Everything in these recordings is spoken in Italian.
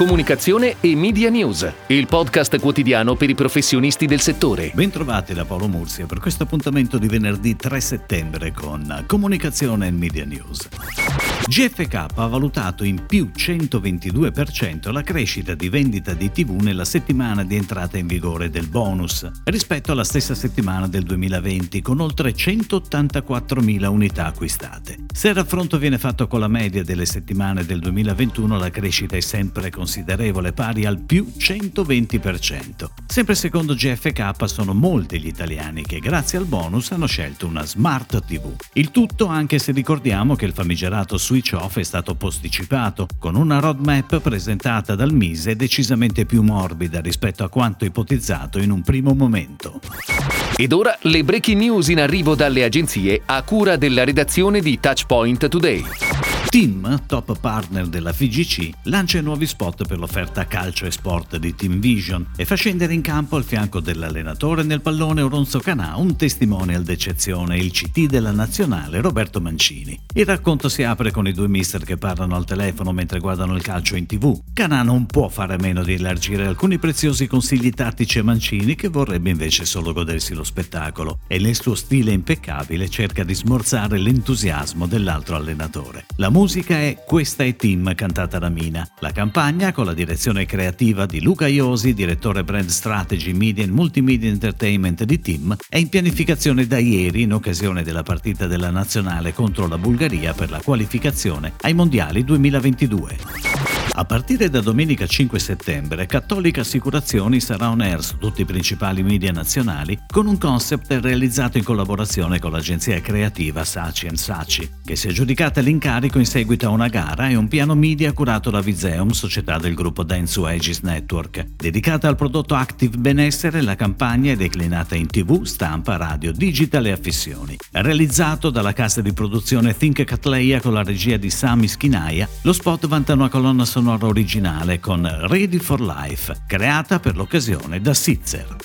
Comunicazione e Media News, il podcast quotidiano per i professionisti del settore. Bentrovati da Paolo Mursia per questo appuntamento di venerdì 3 settembre con Comunicazione e Media News. GFK ha valutato in più 122% la crescita di vendita di TV nella settimana di entrata in vigore del bonus rispetto alla stessa settimana del 2020 con oltre 184.000 unità acquistate. Se il raffronto viene fatto con la media delle settimane del 2021 la crescita è sempre considerevole, pari al più 120%. Sempre secondo GFK sono molti gli italiani che grazie al bonus hanno scelto una Smart TV. Il tutto anche se ricordiamo che il famigerato switch off è stato posticipato, con una roadmap presentata dal Mise decisamente più morbida rispetto a quanto ipotizzato in un primo momento. Ed ora le breaking news in arrivo dalle agenzie a cura della redazione di Touchpoint Today. Team, top partner della FIGC, lancia nuovi spot per l'offerta calcio e sport di Team Vision e fa scendere in campo al fianco dell'allenatore nel pallone Oronzo Canà un testimonial d'eccezione, il CT della nazionale Roberto Mancini. Il racconto si apre con i due mister che parlano al telefono mentre guardano il calcio in tv. Canà non può fare a meno di elargire alcuni preziosi consigli tattici a Mancini che vorrebbe invece solo godersi lo spettacolo e nel suo stile impeccabile cerca di smorzare l'entusiasmo dell'altro allenatore. La musica è Questa è Team cantata da Mina. La campagna, con la direzione creativa di Luca Iosi, direttore brand strategy media e multimedia entertainment di Team, è in pianificazione da ieri in occasione della partita della nazionale contro la Bulgaria per la qualificazione ai mondiali 2022. A partire da domenica 5 settembre, Cattolica Assicurazioni sarà on air su tutti i principali media nazionali con un concept realizzato in collaborazione con l'agenzia creativa Saci Saci, che si è aggiudicata l'incarico in seguito a una gara e un piano media curato da Viseum, società del gruppo Densu Aegis Network. Dedicata al prodotto Active Benessere, la campagna è declinata in tv, stampa, radio, digital e affissioni. Realizzato dalla casa di produzione Think Catleya con la regia di Sami Schinaia, lo spot vanta una colonna sonora sonora originale con Ready for Life, creata per l'occasione da Sitzer.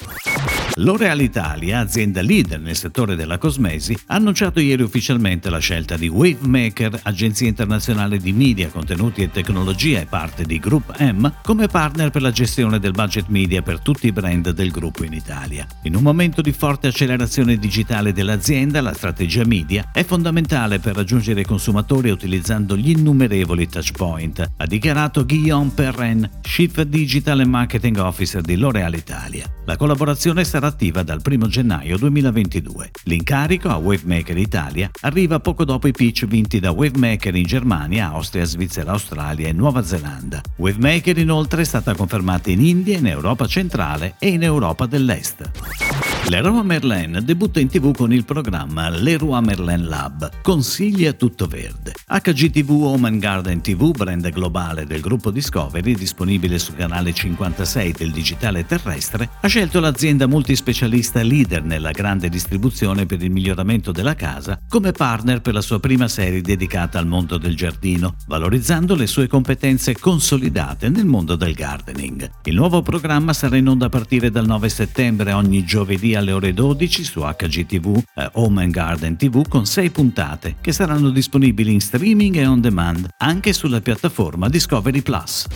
L'Oreal Italia, azienda leader nel settore della cosmesi, ha annunciato ieri ufficialmente la scelta di Wavemaker, agenzia internazionale di media, contenuti e tecnologia e parte di Group M, come partner per la gestione del budget media per tutti i brand del gruppo in Italia. In un momento di forte accelerazione digitale dell'azienda, la strategia media è fondamentale per raggiungere i consumatori utilizzando gli innumerevoli touchpoint, ha dichiarato Guillaume Perrin, Chief Digital and Marketing Officer di L'Oreal Italia. La collaborazione sarà attiva dal 1 gennaio 2022. L'incarico a Wavemaker Italia arriva poco dopo i pitch vinti da Wavemaker in Germania, Austria, Svizzera, Australia e Nuova Zelanda. Wavemaker inoltre è stata confermata in India, in Europa centrale e in Europa dell'Est. Leroy Merlin debutta in tv con il programma Leroy Merlin Lab, consigli a tutto verde. HGTV Home Garden TV, brand globale del gruppo Discovery, disponibile sul canale 56 del digitale terrestre, ha scelto l'azienda multispecialista leader nella grande distribuzione per il miglioramento della casa come partner per la sua prima serie dedicata al mondo del giardino, valorizzando le sue competenze consolidate nel mondo del gardening. Il nuovo programma sarà in onda a partire dal 9 settembre ogni giovedì alle ore 12 su HGTV eh, Home and Garden TV con 6 puntate che saranno disponibili in streaming e on demand anche sulla piattaforma Discovery Plus.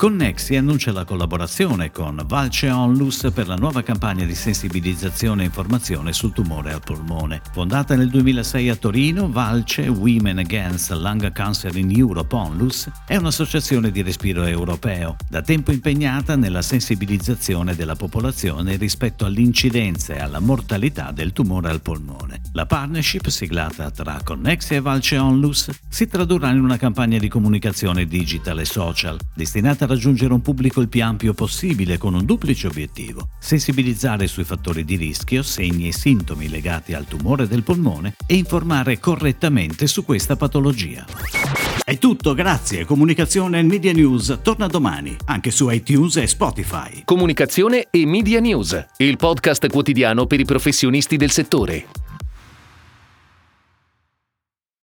Connexi annuncia la collaborazione con Valce Onlus per la nuova campagna di sensibilizzazione e informazione sul tumore al polmone. Fondata nel 2006 a Torino, Valce Women Against Lung Cancer in Europe Onlus è un'associazione di respiro europeo, da tempo impegnata nella sensibilizzazione della popolazione rispetto all'incidenza e alla mortalità del tumore al polmone. La partnership siglata tra Connexi e Valce Onlus si tradurrà in una campagna di comunicazione digital e social destinata a raggiungere un pubblico il più ampio possibile con un duplice obiettivo, sensibilizzare sui fattori di rischio, segni e sintomi legati al tumore del polmone e informare correttamente su questa patologia. È tutto, grazie. Comunicazione e Media News torna domani, anche su iTunes e Spotify. Comunicazione e Media News, il podcast quotidiano per i professionisti del settore.